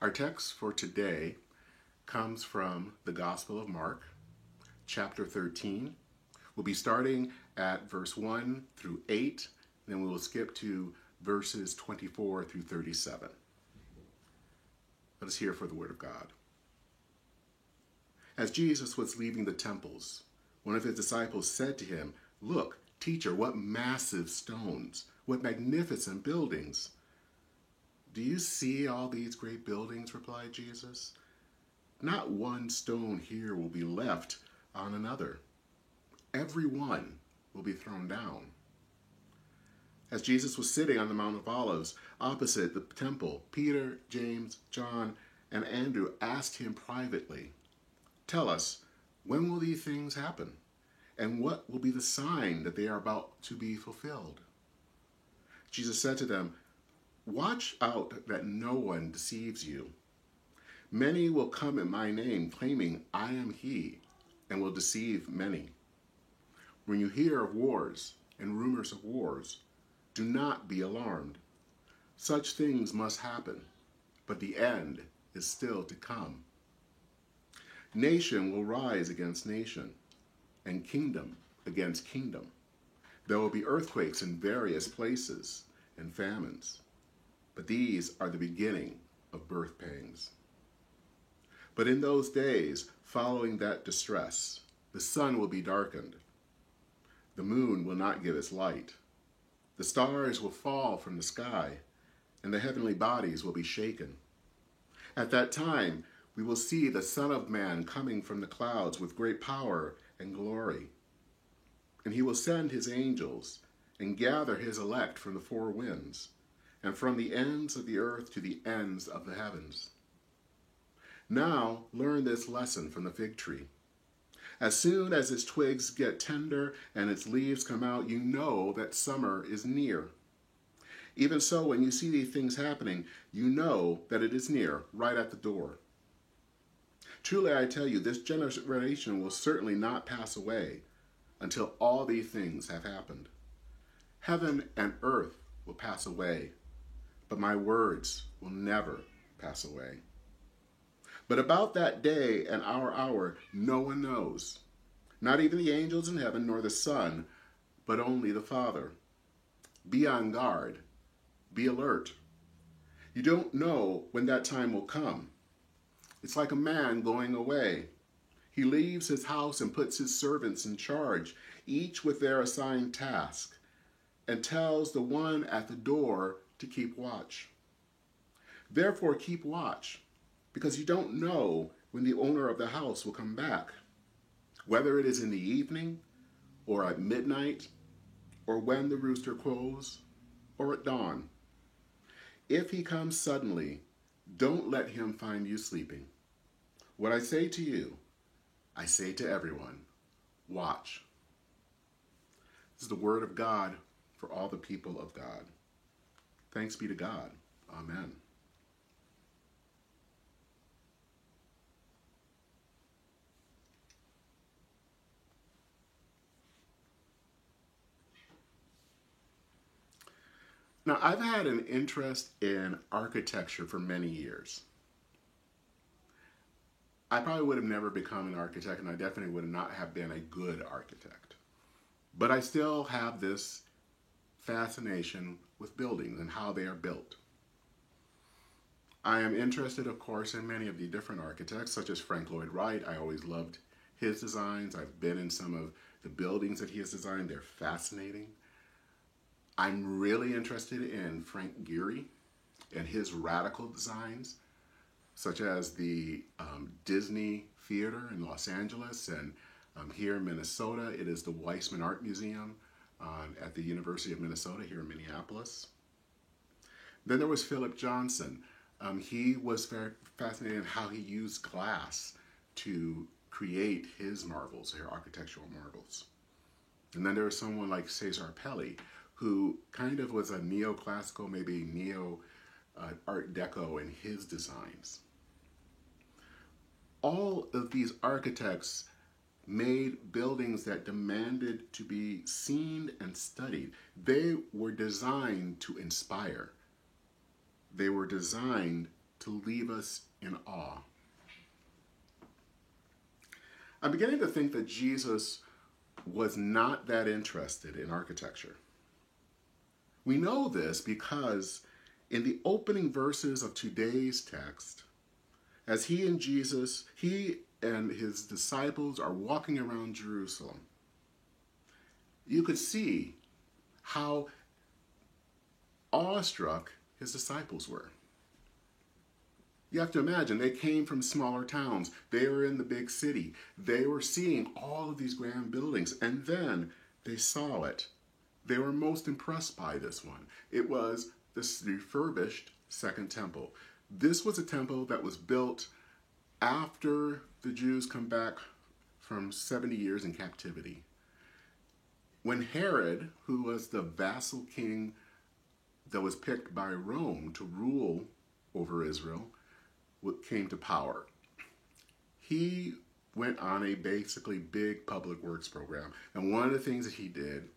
Our text for today comes from the Gospel of Mark, chapter 13. We'll be starting at verse 1 through 8, then we will skip to verses 24 through 37. Let us hear for the word of God. As Jesus was leaving the temples, one of his disciples said to him, Look, teacher, what massive stones, what magnificent buildings. Do you see all these great buildings? replied Jesus. Not one stone here will be left on another. Every one will be thrown down. As Jesus was sitting on the Mount of Olives opposite the temple, Peter, James, John, and Andrew asked him privately, Tell us, when will these things happen? And what will be the sign that they are about to be fulfilled? Jesus said to them, Watch out that no one deceives you. Many will come in my name, claiming, I am he, and will deceive many. When you hear of wars and rumors of wars, do not be alarmed. Such things must happen, but the end is still to come. Nation will rise against nation, and kingdom against kingdom. There will be earthquakes in various places and famines, but these are the beginning of birth pangs. But in those days following that distress, the sun will be darkened the moon will not give its light. The stars will fall from the sky, and the heavenly bodies will be shaken. At that time, we will see the Son of Man coming from the clouds with great power and glory. And he will send his angels and gather his elect from the four winds, and from the ends of the earth to the ends of the heavens. Now learn this lesson from the fig tree. As soon as its twigs get tender and its leaves come out, you know that summer is near. Even so, when you see these things happening, you know that it is near, right at the door. Truly, I tell you, this generation will certainly not pass away until all these things have happened. Heaven and earth will pass away, but my words will never pass away. But about that day and our hour, no one knows. Not even the angels in heaven, nor the Son, but only the Father. Be on guard. Be alert. You don't know when that time will come. It's like a man going away. He leaves his house and puts his servants in charge, each with their assigned task, and tells the one at the door to keep watch. Therefore, keep watch because you don't know when the owner of the house will come back, whether it is in the evening or at midnight or when the rooster crows or at dawn. If he comes suddenly, don't let him find you sleeping. What I say to you, I say to everyone, watch. This is the word of God for all the people of God. Thanks be to God. Amen. Now, I've had an interest in architecture for many years. I probably would have never become an architect, and I definitely would not have been a good architect. But I still have this fascination with buildings and how they are built. I am interested, of course, in many of the different architects, such as Frank Lloyd Wright. I always loved his designs. I've been in some of the buildings that he has designed. They're fascinating. I'm really interested in Frank Gehry and his radical designs, such as the um, Disney Theater in Los Angeles and um, here in Minnesota, it is the Weisman Art Museum at the University of Minnesota here in Minneapolis. Then there was Philip Johnson. Um, he was very fascinated in how he used glass to create his marvels, his architectural marvels. And then there was someone like Cesar Pelli, who kind of was a neoclassical, maybe neo uh, Art Deco in his designs. All of these architects made buildings that demanded to be seen and studied. They were designed to inspire. They were designed to leave us in awe. I'm beginning to think that Jesus was not that interested in architecture. We know this because in the opening verses of today's text, as he and Jesus, he and his disciples are walking around Jerusalem, you could see how awestruck his disciples were. You have to imagine, they came from smaller towns. They were in the big city. They were seeing all of these grand buildings, and then they saw it. They were most impressed by this one. It was this refurbished Second Temple. This was a temple that was built after the Jews come back from 70 years in captivity. When Herod, who was the vassal king that was picked by Rome to rule over Israel, came to power. He went on a basically big public works program. And one of the things that he did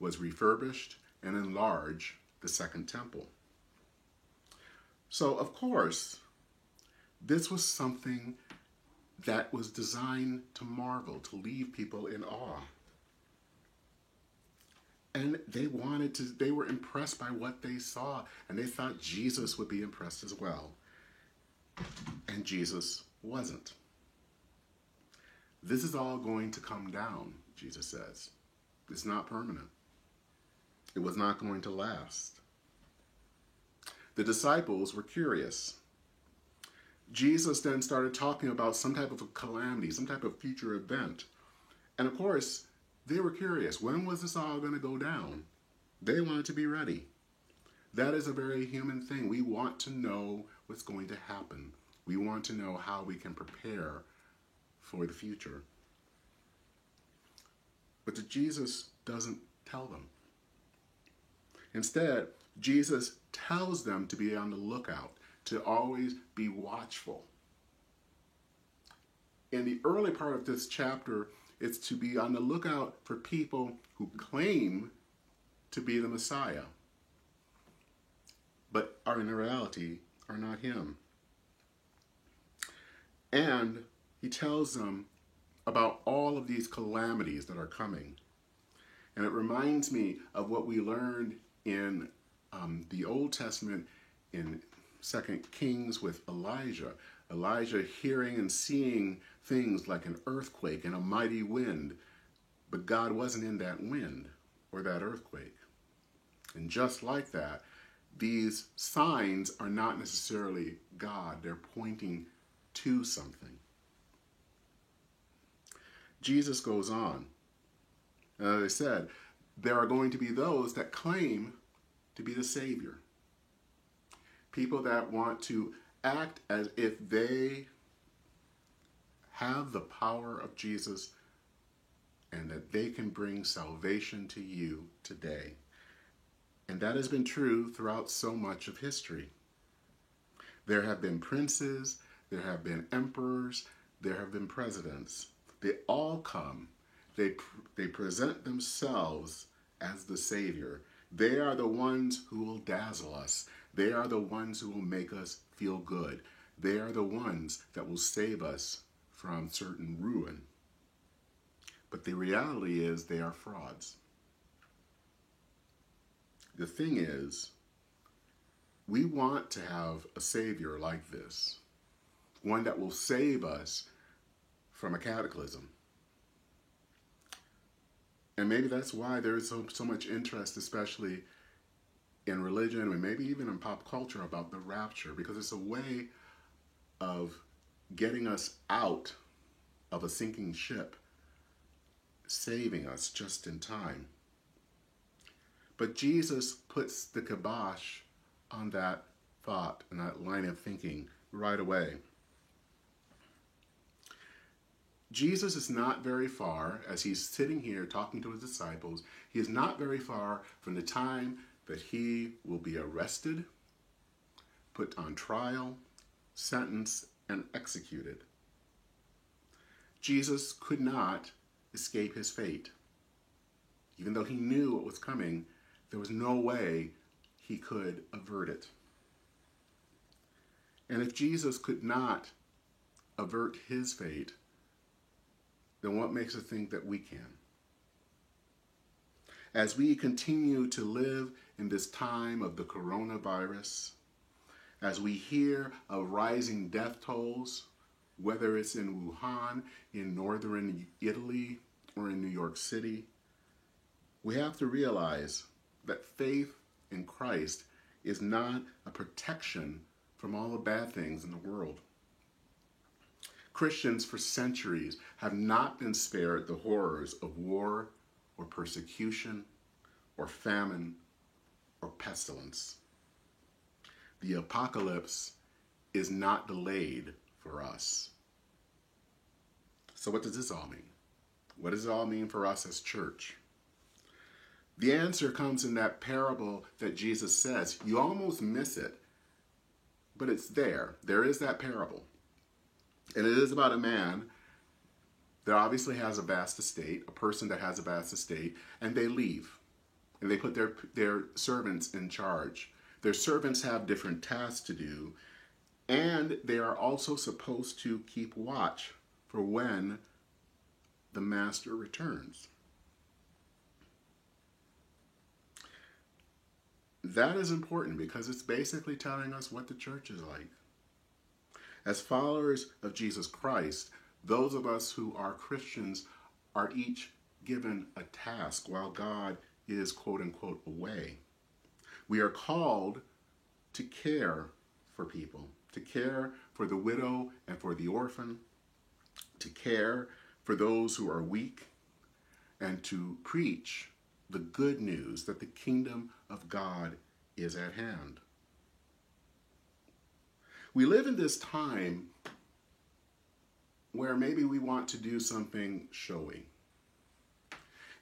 was refurbished and enlarge the second temple. So, of course, this was something that was designed to marvel, to leave people in awe. And they wanted to, they were impressed by what they saw, and they thought Jesus would be impressed as well. And Jesus wasn't. This is all going to come down, Jesus says. It's not permanent. It was not going to last. The disciples were curious. Jesus then started talking about some type of a calamity, some type of future event. And of course, they were curious. When was this all going to go down? They wanted to be ready. That is a very human thing. We want to know what's going to happen. We want to know how we can prepare for the future. But Jesus doesn't tell them. Instead, Jesus tells them to be on the lookout, to always be watchful. In the early part of this chapter, it's to be on the lookout for people who claim to be the Messiah, but are in reality are not him. And he tells them about all of these calamities that are coming. And it reminds me of what we learned in um, the Old Testament in Second Kings with Elijah. Elijah hearing and seeing things like an earthquake and a mighty wind, but God wasn't in that wind or that earthquake. And just like that, these signs are not necessarily God, they're pointing to something. Jesus goes on. As I said, there are going to be those that claim to be the Savior. People that want to act as if they have the power of Jesus and that they can bring salvation to you today. And that has been true throughout so much of history. There have been princes, there have been emperors, there have been presidents. They all come, they, they present themselves as the Savior. They are the ones who will dazzle us. They are the ones who will make us feel good. They are the ones that will save us from certain ruin. But the reality is they are frauds. The thing is, we want to have a Savior like this, one that will save us from a cataclysm. And maybe that's why there's so, so much interest, especially in religion and maybe even in pop culture, about the rapture, because it's a way of getting us out of a sinking ship, saving us just in time. But Jesus puts the kibosh on that thought and that line of thinking right away. Jesus is not very far, as he's sitting here talking to his disciples, he is not very far from the time that he will be arrested, put on trial, sentenced, and executed. Jesus could not escape his fate. Even though he knew what was coming, there was no way he could avert it. And if Jesus could not avert his fate, then what makes us think that we can? As we continue to live in this time of the coronavirus, as we hear of rising death tolls, whether it's in Wuhan, in northern Italy, or in New York City, we have to realize that faith in Christ is not a protection from all the bad things in the world. Christians for centuries have not been spared the horrors of war or persecution or famine or pestilence. The apocalypse is not delayed for us. So, what does this all mean? What does it all mean for us as church? The answer comes in that parable that Jesus says. You almost miss it, but it's there. There is that parable. And it is about a man that obviously has a vast estate, a person that has a vast estate, and they leave. And they put their, their servants in charge. Their servants have different tasks to do, and they are also supposed to keep watch for when the master returns. That is important because it's basically telling us what the church is like. As followers of Jesus Christ, those of us who are Christians are each given a task while God is quote unquote away. We are called to care for people, to care for the widow and for the orphan, to care for those who are weak, and to preach the good news that the kingdom of God is at hand. We live in this time where maybe we want to do something showy.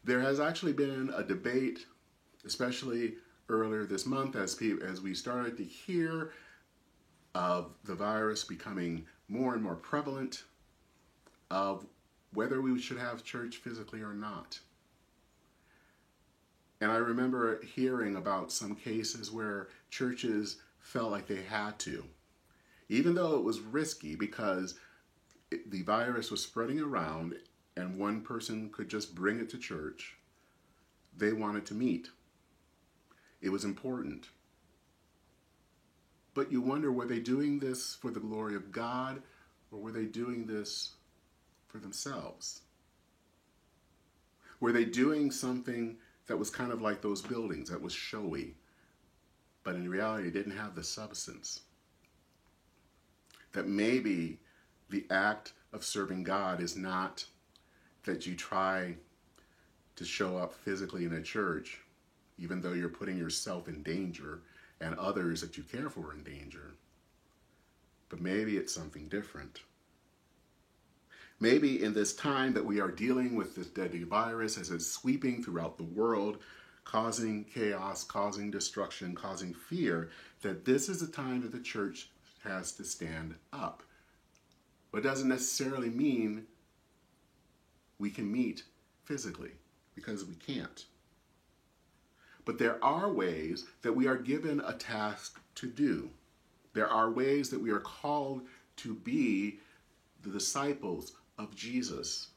There has actually been a debate, especially earlier this month, as, as we started to hear of the virus becoming more and more prevalent, of whether we should have church physically or not. And I remember hearing about some cases where churches felt like they had to, even though it was risky because it, the virus was spreading around and one person could just bring it to church. They wanted to meet. It was important. But you wonder were they doing this for the glory of God or were they doing this for themselves? Were they doing something that was kind of like those buildings that was showy, but in reality didn't have the substance. That maybe the act of serving God is not that you try to show up physically in a church, even though you're putting yourself in danger and others that you care for in danger. But maybe it's something different. Maybe in this time that we are dealing with this deadly virus as it's sweeping throughout the world, causing chaos, causing destruction, causing fear, that this is a time that the church has to stand up. But doesn't necessarily mean we can meet physically, because we can't. But there are ways that we are given a task to do. There are ways that we are called to be the disciples of Jesus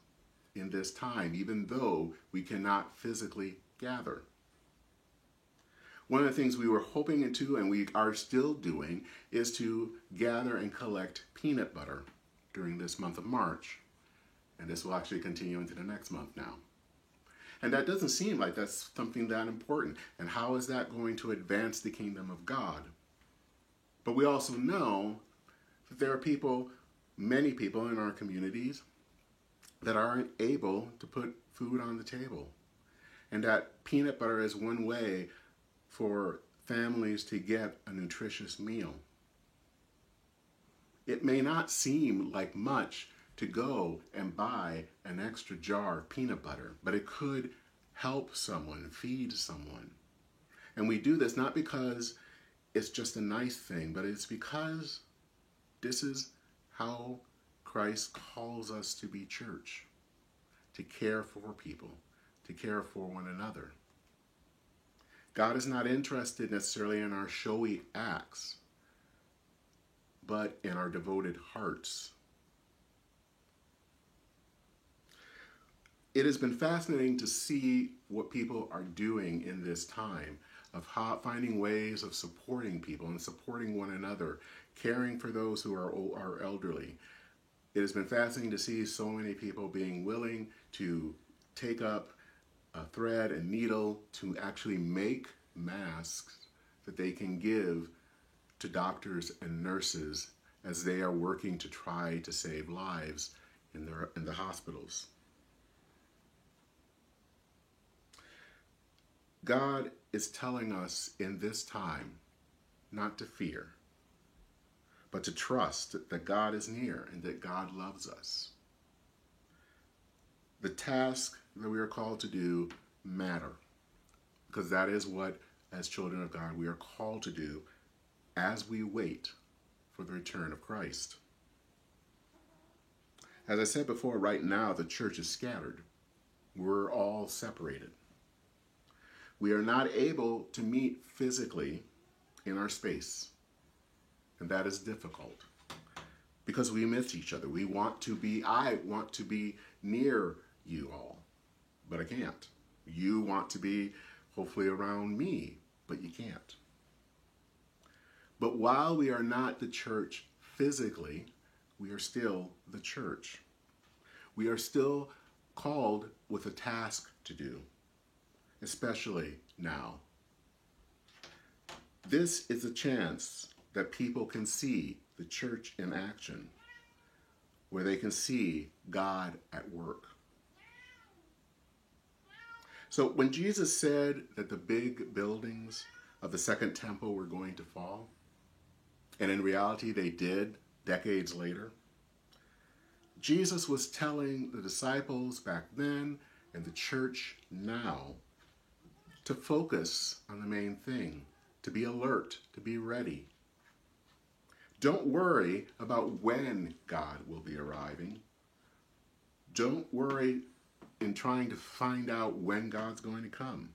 in this time, even though we cannot physically gather. One of the things we were hoping into and we are still doing is to gather and collect peanut butter during this month of March. And this will actually continue into the next month now. And that doesn't seem like that's something that important. And how is that going to advance the kingdom of God? But we also know that there are people many people in our communities that aren't able to put food on the table. And that peanut butter is one way for families to get a nutritious meal. It may not seem like much to go and buy an extra jar of peanut butter, but it could help someone, feed someone. And we do this not because it's just a nice thing, but it's because this is how Christ calls us to be church, to care for people, to care for one another. God is not interested necessarily in our showy acts, but in our devoted hearts. It has been fascinating to see what people are doing in this time of how, finding ways of supporting people and supporting one another, caring for those who are, are elderly. It has been fascinating to see so many people being willing to take up a thread and needle to actually make masks that they can give to doctors and nurses as they are working to try to save lives in, their, in the hospitals. God is telling us in this time not to fear, but to trust that God is near and that God loves us. The task that we are called to do matter because that is what, as children of God, we are called to do as we wait for the return of Christ. As I said before, right now the church is scattered. We're all separated. We are not able to meet physically in our space. And that is difficult because we miss each other. We want to be, I want to be near you all, but I can't. You want to be hopefully around me, but you can't. But while we are not the church physically, we are still the church. We are still called with a task to do especially now. This is a chance that people can see the church in action, where they can see God at work. So when Jesus said that the big buildings of the Second Temple were going to fall, and in reality they did decades later, Jesus was telling the disciples back then and the church now to focus on the main thing, to be alert, to be ready. Don't worry about when God will be arriving. Don't worry in trying to find out when God's going to come.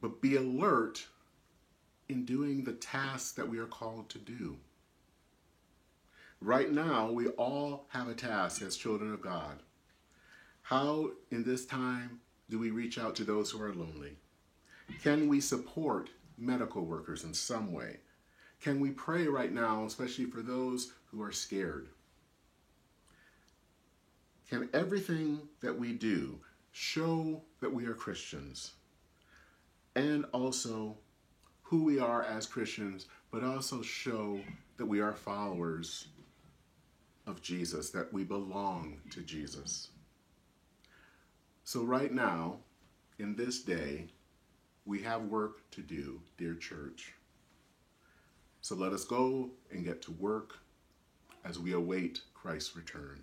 But be alert in doing the tasks that we are called to do. Right now, we all have a task as children of God. How, in this time, do we reach out to those who are lonely? Can we support medical workers in some way? Can we pray right now, especially for those who are scared? Can everything that we do show that we are Christians and also who we are as Christians, but also show that we are followers of Jesus, that we belong to Jesus? So, right now, in this day, we have work to do, dear church. So let us go and get to work as we await Christ's return.